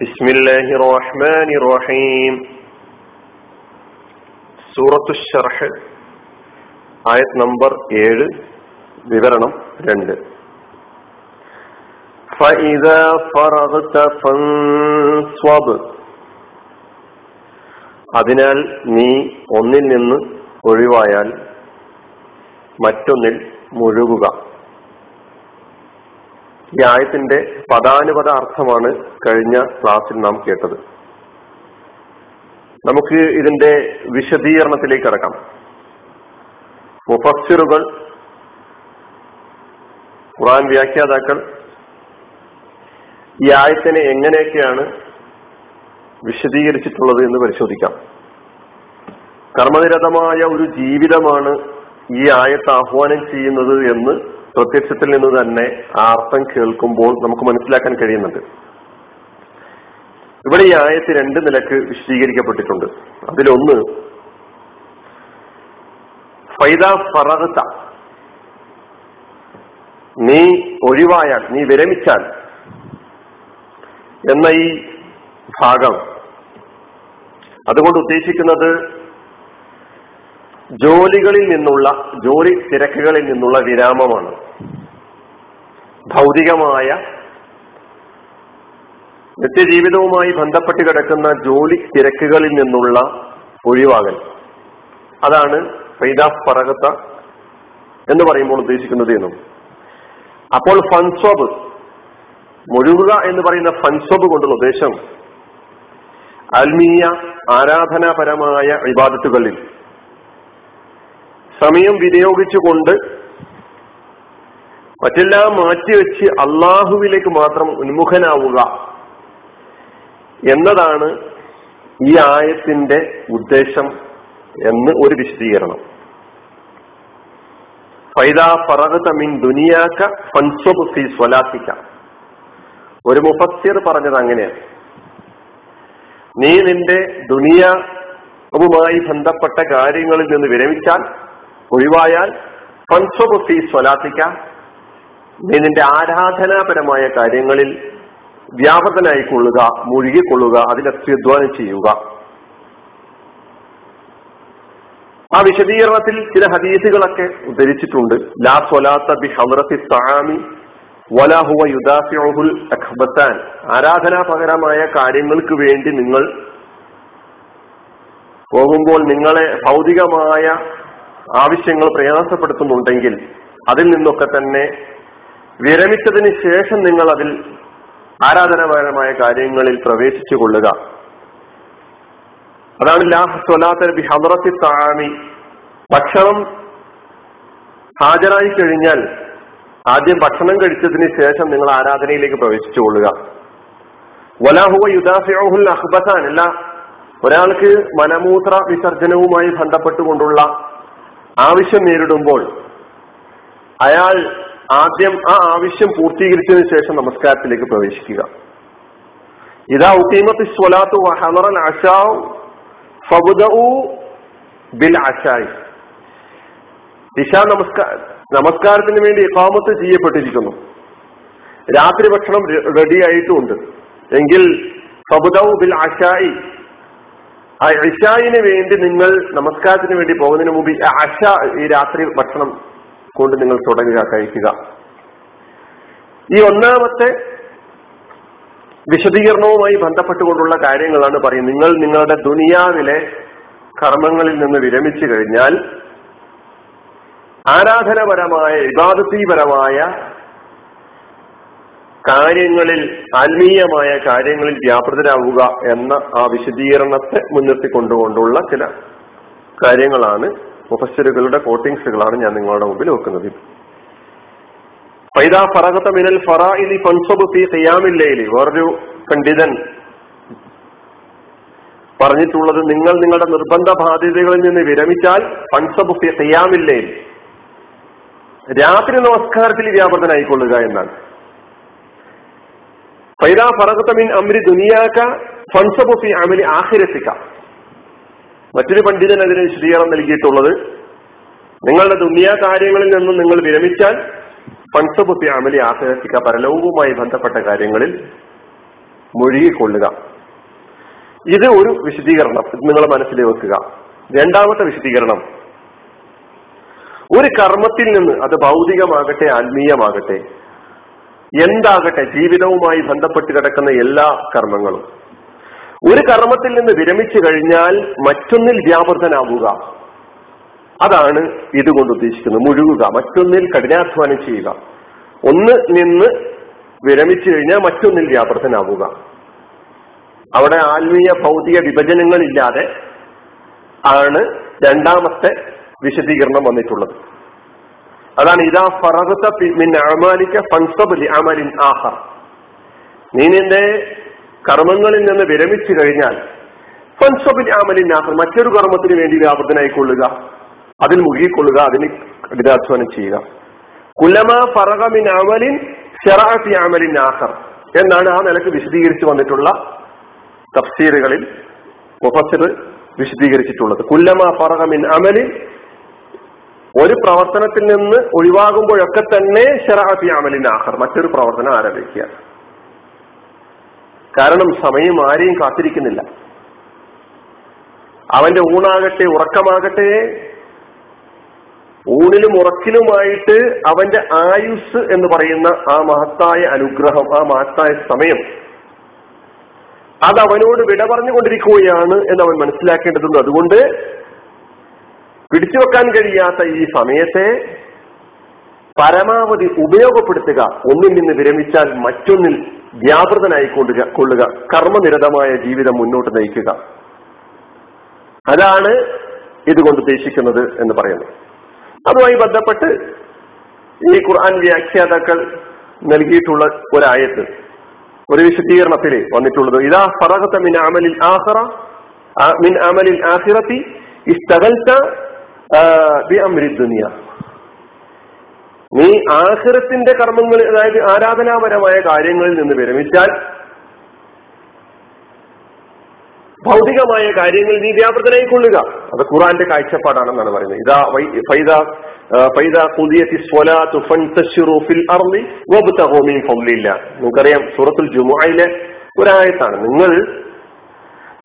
بسم الله الرحمن الرحيم സൂറത്തു ഷർഹ് ആയത് നമ്പർ ഏഴ് വിവരണം രണ്ട് فإذا فرغت فانصب അതിനാൽ നീ ഒന്നിൽ നിന്ന് ഒഴിവായാൽ മറ്റൊന്നിൽ മുഴുകുക ഈ ആയത്തിന്റെ പദാനുപത അർത്ഥമാണ് കഴിഞ്ഞ ക്ലാസ്സിൽ നാം കേട്ടത്. നമുക്ക് ഇതിന്റെ വിശദീകരണത്തിലേക്ക് കടക്കാം. മുഫസ്സിറുകൾ ഖുറാൻ വ്യാഖ്യാതാക്കൾ ഈ ആയത്തിനെ എങ്ങനെയൊക്കെയാണ് വിശദീകരിച്ചിട്ടുള്ളത് എന്ന് പരിശോധിക്കാം. കർമ്മനിരതമായ ഒരു ജീവിതമാണ് ഈ ആയത്ത് ആഹ്വാനം ചെയ്യുന്നത് എന്ന് പ്രത്യക്ഷത്തിൽ നിന്ന് തന്നെ അർത്ഥം കേൾക്കുമ്പോൾ നമുക്ക് മനസ്സിലാക്കാൻ കഴിയുന്നുണ്ട്. ഇവിടെ ഈ ആയത്ത് രണ്ട് നിലയ്ക്ക് വിശദീകരിക്കപ്പെട്ടിട്ടുണ്ട്. അതിലൊന്ന് ഫൈദ ഫറഹത്ത നീ ഒഴിവായാൽ നീ വിരമിച്ചാൽ എന്ന ഈ ഭാഗം. അതുകൊണ്ട് ഉദ്ദേശിക്കുന്നത് ജോലികളിൽ നിന്നുള്ള ജോലി തിരക്കുകളിൽ നിന്നുള്ള വിരാമമാണ്. ഭൗതികമായ നിത്യജീവിതവുമായി ബന്ധപ്പെട്ട് കിടക്കുന്ന ജോലി തിരക്കുകളിൽ നിന്നുള്ള ഒഴിവാകൽ. അതാണ് ഫൈദാഫ് പറകത്ത എന്ന് പറയുമ്പോൾ ഉദ്ദേശിക്കുന്നത് എന്നും. അപ്പോൾ ഫൻസ്വബ് മുഴുകുക എന്ന് പറയുന്ന ഫൻസ്വബ് കൊണ്ടുള്ള ഉദ്ദേശം ആത്മീയ ആരാധനാപരമായ വിവാദത്തുകളിൽ സമയം വിനിയോഗിച്ചുകൊണ്ട് മറ്റെല്ലാം മാറ്റിവെച്ച് അള്ളാഹുവിലേക്ക് മാത്രം ഉന്മുഖനാവുക എന്നതാണ് ഈ ആയത്തിന്റെ ഉദ്ദേശം എന്ന് ഒരു വിശദീകരണം. ഫൈദാ ഫറഹത മിൻ ദുനിയാക്ക ഫൻസബ് സ്വലാത്തിക്ക ഒരു മുഫസ്സിർ പറഞ്ഞത് അങ്ങനെയാണ്. നീ നിന്റെ ദുനിയാവുമായി ബന്ധപ്പെട്ട കാര്യങ്ങളിൽ നിന്ന് വിരമിച്ചാൽ ഒഴിവായാൽ ഫൻസബ് ഫി സ്വലാത്തിക്ക നീ നിന്റെ ആരാധനാപരമായ കാര്യങ്ങളിൽ വ്യാപകനായിക്കൊള്ളുക മുഴുകിക്കൊള്ളുക അതിനെ അധ്വാനം ചെയ്യുക. ആ വിശദീകരണത്തിൽ ചില ഹദീസുകളൊക്കെ ഉദ്ധരിച്ചിട്ടുണ്ട്. ലാ സ്വലാത്ത ബി ഹമറത്തി താമി വലാഹുവ യുദാഫിഉൽ അഖ്ബത്താൻ. ആരാധനാപകരമായ കാര്യങ്ങൾക്ക് വേണ്ടി നിങ്ങൾ പോകുമ്പോൾ നിങ്ങളെ ഭൗതികമായ ആവശ്യങ്ങൾ പ്രയാസപ്പെടുത്തുന്നുണ്ടെങ്കിൽ അതിൽ നിന്നൊക്കെ തന്നെ വിരമിച്ചതിന് ശേഷം നിങ്ങൾ അതിൽ ആരാധനാപരമായ കാര്യങ്ങളിൽ പ്രവേശിച്ചു കൊള്ളുക. അതാണ് ലാഹി ഹമറത്തി താമി ഭക്ഷണം ഹാജരായി കഴിഞ്ഞാൽ ആദ്യം ഭക്ഷണം കഴിച്ചതിന് ശേഷം നിങ്ങൾ ആരാധനയിലേക്ക് പ്രവേശിച്ചു കൊള്ളുക. വലാഹുവ യുദാഫിയോഹുൽ അഹ്ബസാൻ അല്ല ഒരാൾക്ക് മനമൂത്ര വിസർജനവുമായി ബന്ധപ്പെട്ടുകൊണ്ടുള്ള ആവശ്യം നേരിടുമ്പോൾ അയാൾ ആദ്യം ആ ആവശ്യം പൂർത്തീകരിച്ചതിന് ശേഷം നമസ്കാരത്തിലേക്ക് പ്രവേശിക്കുക. ഇതാ ഉത്തീമത്ത് സ്വലാത്തു ഹമറൽ അഷാവ് ബിൽ അഷായി. ഇഷ നമസ്കാര നമസ്കാരത്തിന് വേണ്ടി ഇഖാമത്ത് ചെയ്യപ്പെട്ടിരിക്കുന്നു. രാത്രി ഭക്ഷണം റെഡി ആയിട്ടുമുണ്ട് എങ്കിൽ ഫബുദൌ ബിൽ അഷായി. ആ ഇഷായിന് വേണ്ടി നിങ്ങൾ നമസ്കാരത്തിന് വേണ്ടി പോകുന്നതിന് മുമ്പ് അഷ ഈ രാത്രി ഭക്ഷണം കൊണ്ട് നിങ്ങൾ തുടങ്ങുക കഴിക്കുക. ഈ ഒന്നാമത്തെ വിശദീകരണവുമായി ബന്ധപ്പെട്ടുകൊണ്ടുള്ള കാര്യങ്ങളാണ് പറയുന്നത്. നിങ്ങൾ നിങ്ങളുടെ ദുനിയാവിലെ കർമ്മങ്ങളിൽ നിന്ന് വിരമിച്ചു കഴിഞ്ഞാൽ ആരാധനപരമായ വിവാദത്തിപരമായ കാര്യങ്ങളിൽ ആത്മീയമായ കാര്യങ്ങളിൽ വ്യാപൃതരാവുക എന്ന ആ വിശദീകരണത്തെ മുൻനിർത്തിക്കൊണ്ടുകൊണ്ടുള്ള ചില കാര്യങ്ങളാണ് മുഫസ്സിറുകളുടെ കോട്ടിങ്സുകളാണ് ഞാൻ നിങ്ങളുടെ മുമ്പിൽ വെക്കുന്നത്. ഫൈദ ഫറഹത്ത മിനൽ ഫറാഇലി ഫൻസബ് ഫി ഖിയാമില്ലയിലി വേറൊരു പണ്ഡിതൻ പറഞ്ഞിട്ടുള്ളത് നിങ്ങൾ നിങ്ങളുടെ നിർബന്ധ ബാധ്യതകളിൽ നിന്ന് വിരമിച്ചാൽ ഫൻസബ് ഫി ഖിയാമില്ലയിൽ രാത്രി നമസ്കാരത്തിൽ വ്യാപൃതനായിക്കൊള്ളുക എന്നാണ്. ഫൈദ ഫറഹത്ത മിൻ അമ്രി ദുനിയാക്ക ഫൻസബ് ഫി അമലി ആഹിരത്തിക്ക മറ്റൊരു പണ്ഡിതൻ അതിന് വിശദീകരണം നൽകിയിട്ടുള്ളത് നിങ്ങളുടെ ദുനിയാ കാര്യങ്ങളിൽ നിന്നും നിങ്ങൾ വിരമിച്ചാൽ ഫൺസബുത്തി അമലി ആഹ്ലത്തിക്ക പരലോകവുമായി ബന്ധപ്പെട്ട കാര്യങ്ങളിൽ മുഴുകിക്കൊള്ളുക. ഇത് ഒരു വിശദീകരണം. നിങ്ങൾ മനസ്സിൽ വെക്കുക. രണ്ടാമത്തെ വിശദീകരണം. ഒരു കർമ്മത്തിൽ നിന്ന് അത് ഭൗതികമാകട്ടെ ആത്മീയമാകട്ടെ എന്താകട്ടെ ജീവിതവുമായി ബന്ധപ്പെട്ട് കിടക്കുന്ന എല്ലാ കർമ്മങ്ങളും. ഒരു കർമ്മത്തിൽ നിന്ന് വിരമിച്ചു കഴിഞ്ഞാൽ മറ്റൊന്നിൽ വ്യാപൃതനാവുക. അതാണ് ഇതുകൊണ്ട് ഉദ്ദേശിക്കുന്നത്. മുഴുകുക മറ്റൊന്നിൽ കഠിനാധ്വാനം ചെയ്യുക. ഒന്ന് നിന്ന് വിരമിച്ചു കഴിഞ്ഞാൽ മറ്റൊന്നിൽ വ്യാപൃതനാവുക. അവിടെ ആത്മീയ ഭൗതിക വിഭജനങ്ങളില്ലാതെ ആണ് രണ്ടാമത്തെ വിശദീകരണം വന്നിട്ടുള്ളത്. അതാണ് ഇതാ ഫറത്തെ മിൻ അമാലിക്ക ഫൻസബ് അമലിൻ ആഹർ നീ നിന്റെ കർമ്മങ്ങളിൽ നിന്ന് വിരമിച്ചു കഴിഞ്ഞാൽ ഫൻസബിൻ ആമലിൻ ആഹർ മറ്റൊരു കർമ്മത്തിന് വേണ്ടി വ്യാപൃതനായിക്കൊള്ളുക അതിൽ മുഴുകിക്കൊള്ളുക അതിന് കഠിനാധ്വാനം ചെയ്യുക. കുലമ ഫറഗ മിൻ അമലിൻ ഷെറാഫി അമലിൻ ആഹർ എന്നാണ് ആ നിലയ്ക്ക് വിശദീകരിച്ചു വന്നിട്ടുള്ള തഫ്സീറുകളിൽ മുഫസിർ വിശദീകരിച്ചിട്ടുള്ളത്. കുല്ലമ ഫറഗ മിൻ അമലിൻ ഒരു പ്രവർത്തനത്തിൽ നിന്ന് ഒഴിവാകുമ്പോഴൊക്കെ തന്നെ ഷെറാഫി അമലിൻ ആഹർ മറ്റൊരു പ്രവർത്തനം ആരംഭിക്കുക. കാരണം സമയം ആരെയും കാത്തിരിക്കുന്നില്ല. അവന്റെ ഊണാകട്ടെ ഉറക്കമാകട്ടെ ഊണിലും ഉറക്കിലുമായിട്ട് അവന്റെ ആയുസ് എന്ന് പറയുന്ന ആ മഹത്തായ അനുഗ്രഹം ആ മഹത്തായ സമയം അത് അവനോട് വിട പറഞ്ഞുകൊണ്ടിരിക്കുകയാണ് എന്ന് അവൻ മനസ്സിലാക്കേണ്ടതുണ്ട്. അതുകൊണ്ട് പിടിച്ചു വെക്കാൻ കഴിയാത്ത ഈ സമയത്തെ പരമാവധി ഉപയോഗപ്പെടുത്തുക. ഒന്നിൽ നിന്ന് വിരമിച്ചാൽ മറ്റൊന്നിൽ വ്യാപൃതനായി കൊള്ളുക. കൊള്ളുക കർമ്മനിരതമായ ജീവിതം മുന്നോട്ട് നയിക്കുക. അതാണ് ഇതുകൊണ്ട് ഉദ്ദേശിക്കുന്നത് എന്ന് പറയുന്നു അതുമായി ബന്ധപ്പെട്ട് ഈ ഖുർആൻ വ്യാഖ്യാതാക്കൾ നൽകിയിട്ടുള്ള ഒരായത്ത് ഒരു വിശദീകരണത്തിൽ വന്നിട്ടുള്ളത്. ഇതാ ഫറഹത്ത മിൻ അമലിൽ ആഹറ മിൻ അമലിൽ ആഹിറത്തി ഇസ്തകൽത്ത ബി ദുനിയ. നീ ആഹ്റത്തിന്റെ കർമ്മങ്ങൾ അതായത് ആരാധനാപരമായ കാര്യങ്ങളിൽ നിന്ന് വിരമിച്ചാൽ ഭൗതികമായ കാര്യങ്ങൾ നീ വ്യാപൃതനായി കൊള്ളുക അത് ഖുറാന്റെ കാഴ്ചപ്പാടാണെന്നാണ് പറയുന്നത്. ഇതാ ഫൈദ ഫൈദ കുതിയത്തി സ്വലാത്തു ഫൻതശിറു ഫിൽ അർളി ഫൗലില്ല. നമുക്കറിയാം സൂറത്തുൽ ജുമുഅയിലെ ഒരായത്താണ്. നിങ്ങൾ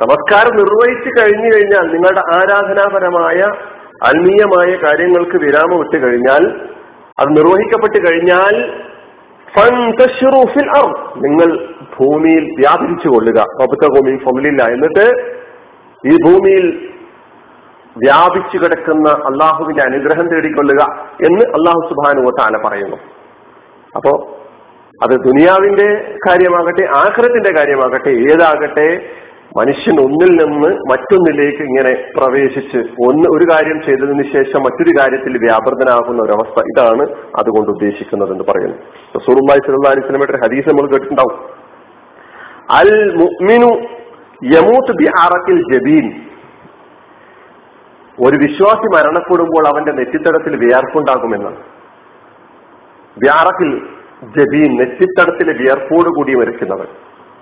നമസ്കാരം നിർവഹിച്ചു കഴിഞ്ഞു കഴിഞ്ഞാൽ നിങ്ങളുടെ ആരാധനാപരമായ ആത്മീയമായ കാര്യങ്ങൾക്ക് വിരാമം ഇട്ട് കഴിഞ്ഞാൽ അത് നിർവഹിക്കപ്പെട്ട് കഴിഞ്ഞാൽ നിങ്ങൾ ഭൂമിയിൽ വ്യാപരിച്ചു കൊള്ളുക. ഭൂമി ഫമിലില്ല എന്നിട്ട് ഈ ഭൂമിയിൽ വ്യാപിച്ചു കിടക്കുന്ന അള്ളാഹുവിന്റെ അനുഗ്രഹം തേടിക്കൊള്ളുക എന്ന് അള്ളാഹു സുബാനു താല പറയുന്നു. അപ്പോ അത് ദുനിയാവിന്റെ കാര്യമാകട്ടെ ആഖിറത്തിന്റെ കാര്യമാകട്ടെ ഏതാകട്ടെ മനുഷ്യൻ ഒന്നിൽ നിന്ന് മറ്റൊന്നിലേക്ക് ഇങ്ങനെ പ്രവേശിച്ച് ഒന്ന് ഒരു കാര്യം ചെയ്തതിന് ശേഷം മറ്റൊരു കാര്യത്തിൽ വ്യാപൃതനാകുന്ന ഒരവസ്ഥ ഇതാണ് അതുകൊണ്ട് ഉദ്ദേശിക്കുന്നത് എന്ന് പറയുന്നു റസൂലുള്ളാഹി സ്വല്ലല്ലാഹി അലൈഹി സ്വലമയുടെ ഹദീസ് നമ്മൾ കേട്ടിട്ടുണ്ടാവും. അൽ മുഅ്മിനു ബി ജബീൻ. ഒരു വിശ്വാസി മരണപ്പെടുമ്പോൾ അവന്റെ നെറ്റിത്തടത്തിൽ വിയർപ്പുണ്ടാകുമെന്നാണ് വ്യാറക്കിൽ ജബീൻ നെറ്റിത്തടത്തിലെ വിയർപ്പോടുകൂടി മരിക്കുന്നവൻ.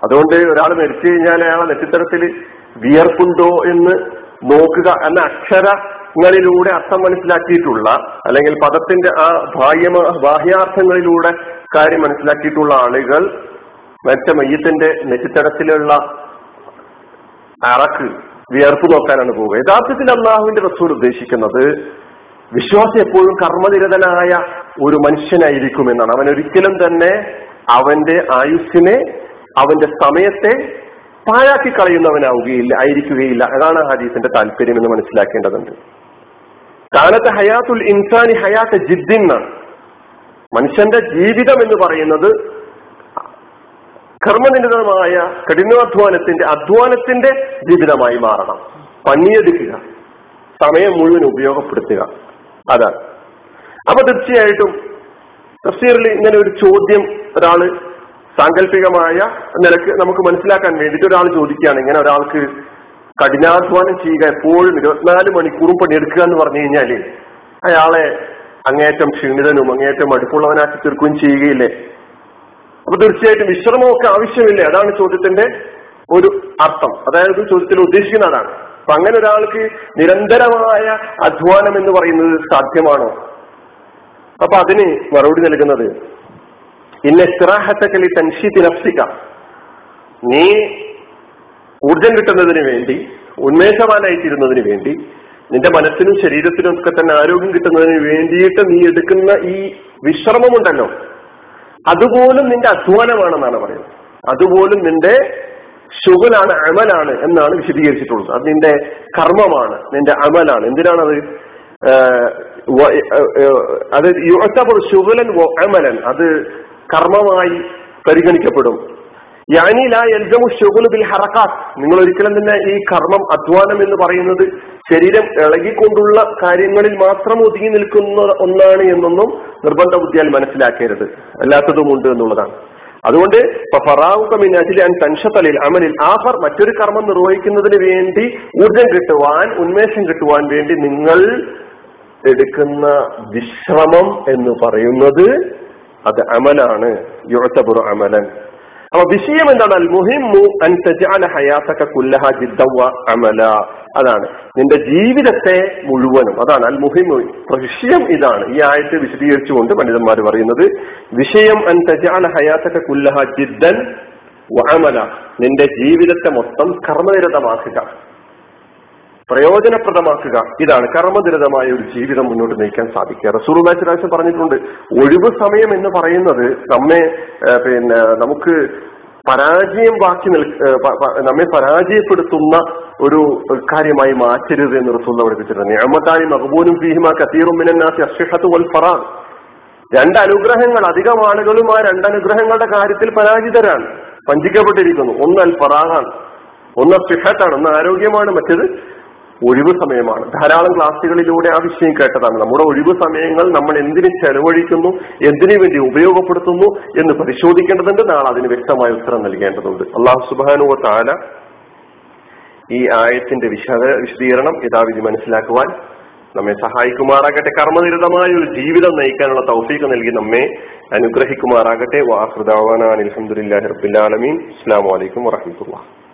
അതുകൊണ്ട് ഒരാൾ മരിച്ചു കഴിഞ്ഞാൽ അയാളെ നെറ്റിത്തരത്തിൽ വിയർപ്പുണ്ടോ എന്ന് നോക്കുക എന്ന അക്ഷരങ്ങളിലൂടെ അർത്ഥം മനസ്സിലാക്കിയിട്ടുള്ള അല്ലെങ്കിൽ പദത്തിന്റെ ആ ബാഹ്യ ബാഹ്യാർത്ഥങ്ങളിലൂടെ കാര്യം മനസ്സിലാക്കിയിട്ടുള്ള ആളുകൾ മറ്റ മയ്യത്തിന്റെ നെറ്റിത്തടത്തിലുള്ള അറക്ക് വിയർപ്പ് നോക്കാനാണ് പോവുക. യഥാർത്ഥത്തിൽ അള്ളാഹുവിന്റെ റസൂൽ ഉദ്ദേശിക്കുന്നത് വിശ്വാസം എപ്പോഴും കർമ്മനിരതനായ ഒരു മനുഷ്യനായിരിക്കും എന്നാണ് അവൻ ഒരിക്കലും തന്നെ അവന്റെ ആയുസ്സിനെ അവന്റെ സമയത്തെ പാഴാക്കി കളയുന്നവനാവുകയില്ല ആയിരിക്കുകയില്ല. അതാണ് ഹദീസിന്റെ താല്പര്യം എന്ന് മനസ്സിലാക്കേണ്ടതുണ്ട്. കാലത്തെ ഹയാത്തുൽ ഇൻസാനി ഹയാത്ത് ജിദ്ദിന്നാണ് മനുഷ്യന്റെ ജീവിതം എന്ന് പറയുന്നത് കർമ്മനിരതമായ കഠിനാധ്വാനത്തിന്റെ അധ്വാനത്തിന്റെ ജീവിതമായി മാറണം. പണിയെടുക്കുക. സമയം മുഴുവൻ ഉപയോഗപ്പെടുത്തുക. അതാണ്. അപ്പൊ തീർച്ചയായിട്ടും തഫ്സീറിൽ ഇങ്ങനെ ഒരു ചോദ്യം ഒരാൾ സാങ്കല്പികമായ നിലയ്ക്ക് നമുക്ക് മനസ്സിലാക്കാൻ വേണ്ടിയിട്ട് ഒരാൾ ചോദിക്കുകയാണ്. ഇങ്ങനെ ഒരാൾക്ക് കഠിനാധ്വാനം ചെയ്യുക എപ്പോഴും ഇരുപത്തിനാല് മണിക്കൂറും പണിയെടുക്കുക എന്ന് പറഞ്ഞു കഴിഞ്ഞാൽ അയാളെ അങ്ങേറ്റം ക്ഷീണിതനും അങ്ങേറ്റം അടുപ്പുള്ളവനാക്കി തീർക്കുകയും ചെയ്യുകയില്ലേ? അപ്പൊ തീർച്ചയായിട്ടും വിശ്രമമൊക്കെ ആവശ്യമില്ലേ? അതാണ് ചോദ്യത്തിന്റെ ഒരു അർത്ഥം. അതായത് ചോദ്യത്തിൽ ഉദ്ദേശിക്കുന്ന അതാണ് അപ്പൊ അങ്ങനെ ഒരാൾക്ക് നിരന്തരമായ അധ്വാനം എന്ന് പറയുന്നത് സാധ്യമാണോ? അപ്പൊ അതിന് മറുപടി നൽകുന്നത് ഇന്ന സ്ഥിറാഹത്തക്കലി തൻഷീത്തി നഫ്സിക നീ ഊർജം കിട്ടുന്നതിന് വേണ്ടി ഉന്മേഷവാനായിത്തീരുന്നതിന് വേണ്ടി നിന്റെ മനസ്സിനും ശരീരത്തിനും ഒക്കെ തന്നെ ആരോഗ്യം കിട്ടുന്നതിന് വേണ്ടിയിട്ട് നീ എടുക്കുന്ന ഈ വിശ്രമമുണ്ടല്ലോ. അതുപോലും നിന്റെ അധ്വാനമാണെന്നാണ് പറയുന്നത്. അതുപോലും നിന്റെ ശുഗലാണ് അമലാണ് എന്നാണ് വിശദീകരിച്ചിട്ടുള്ളത്. അത് നിന്റെ കർമ്മമാണ് നിന്റെ അമലാണ്. എന്തിനാണത്? അത് യുവത്തപ്പോൾ ശുഗലൻ അമലൻ. അത് കർമ്മമായി പരിഗണിക്കപ്പെടും. യാനി ലാ എൽജമു ഷുഗുലു ബിൽ ഹറക്കാത്ത് നിങ്ങൾ ഒരിക്കലും തന്നെ ഈ കർമ്മം അധ്വാനം എന്ന് പറയുന്നത് ശരീരം ഇളകിക്കൊണ്ടുള്ള കാര്യങ്ങളിൽ മാത്രം ഒതുങ്ങി നിൽക്കുന്ന ഒന്നാണ് എന്നൊന്നും നിർബന്ധ ബുദ്ധിയാൽ മനസ്സിലാക്കരുത്. അല്ലാത്തതും ഉണ്ട് എന്നുള്ളതാണ്. അതുകൊണ്ട് തൻഷത്തലിൽ അമലിൽ ആഫർ മറ്റൊരു കർമ്മം നിർവഹിക്കുന്നതിന് വേണ്ടി ഊർജം കിട്ടുവാൻ ഉന്മേഷം കിട്ടുവാൻ വേണ്ടി നിങ്ങൾ എടുക്കുന്ന വിശ്രമം എന്ന് പറയുന്നത് അത് അമലാണ് യുവത്തപുറ അമലൻ. അപ്പൊ വിഷയം എന്താണ്? അൽ മുഹിമു ഹയാതക കുല്ലഹ ജിദ്ദവ അമല. അതാണ്. നിന്റെ ജീവിതത്തെ മുഴുവനും അതാണ് അൽ മുഹിമു വിഷയം ഇതാണ്. ഈ ആയത്ത് വിശദീകരിച്ചുകൊണ്ട് പണ്ഡിതന്മാർ പറയുന്നത് വിഷയം അൻ ഹയാതക കുല്ലഹ ജിദ്ദൻ അമല. നിന്റെ ജീവിതത്തെ മൊത്തം കർമ്മനിരതമാക്കുക. പ്രയോജനപ്രദമാക്കുക. ഇതാണ് കർമ്മദുരിതമായ ഒരു ജീവിതം മുന്നോട്ട് നയിക്കാൻ സാധിക്കുക. റസൂർലാച്ച് പറഞ്ഞിട്ടുണ്ട് ഒഴിവ് സമയം എന്ന് പറയുന്നത് നമ്മെ പിന്നെ നമുക്ക് പരാജയം ബാക്കി നിൽ നമ്മെ പരാജയപ്പെടുത്തുന്ന ഒരു കാര്യമായി മാറ്റരുത് എന്ന് റസൂൽ പഠിപ്പിച്ചിട്ടുണ്ട് ഞാമത്താലി മഹബൂനും ഫീഹിമ കത്തീറും മിനന്നാസി അഷിഹത്ത് വൽ രണ്ട് അനുഗ്രഹങ്ങൾ അധികം ആളുകളും ആ രണ്ടനുഗ്രഹങ്ങളുടെ കാര്യത്തിൽ പരാജിതരാണ് വഞ്ചിക്കപ്പെട്ടിരിക്കുന്നു. ഒന്ന് അൽ ഫറാഹാണ് ഒന്ന് സിഹത്താണ് ഒന്ന് ആരോഗ്യമാണ് മറ്റത് ഒഴിവ് സമയമാണ്. ധാരാളം ക്ലാസ്സുകളിലൂടെ ആ വിഷയം കേട്ടതാണ്. നമ്മുടെ ഒഴിവ് സമയങ്ങൾ നമ്മൾ എന്തിനു ചെലവഴിക്കുന്നു എന്തിനു വേണ്ടി ഉപയോഗപ്പെടുത്തുന്നു എന്ന് പരിശോധിക്കേണ്ടതുണ്ട്. നാളെ അതിന് വ്യക്തമായ ഉത്തരം നൽകേണ്ടതുണ്ട്. അള്ളാഹു സുബാനുവ താല ഈ ആയത്തിന്റെ വിശദ വിശദീകരണം യഥാവിധി മനസ്സിലാക്കുവാൻ നമ്മെ സഹായിക്കുമാറാകട്ടെ. കർമ്മനിരതമായ ഒരു ജീവിതം നയിക്കാനുള്ള തൗഫീഖ് നൽകി നമ്മെ അനുഗ്രഹിക്കുമാറാകട്ടെ. വാഹൃദാവാനാൻ അലഹമുല്ലാ ഹർബുല്ലാലമീൻ അസ്സാം വലൈക്കും വാഹമത്തുള്ള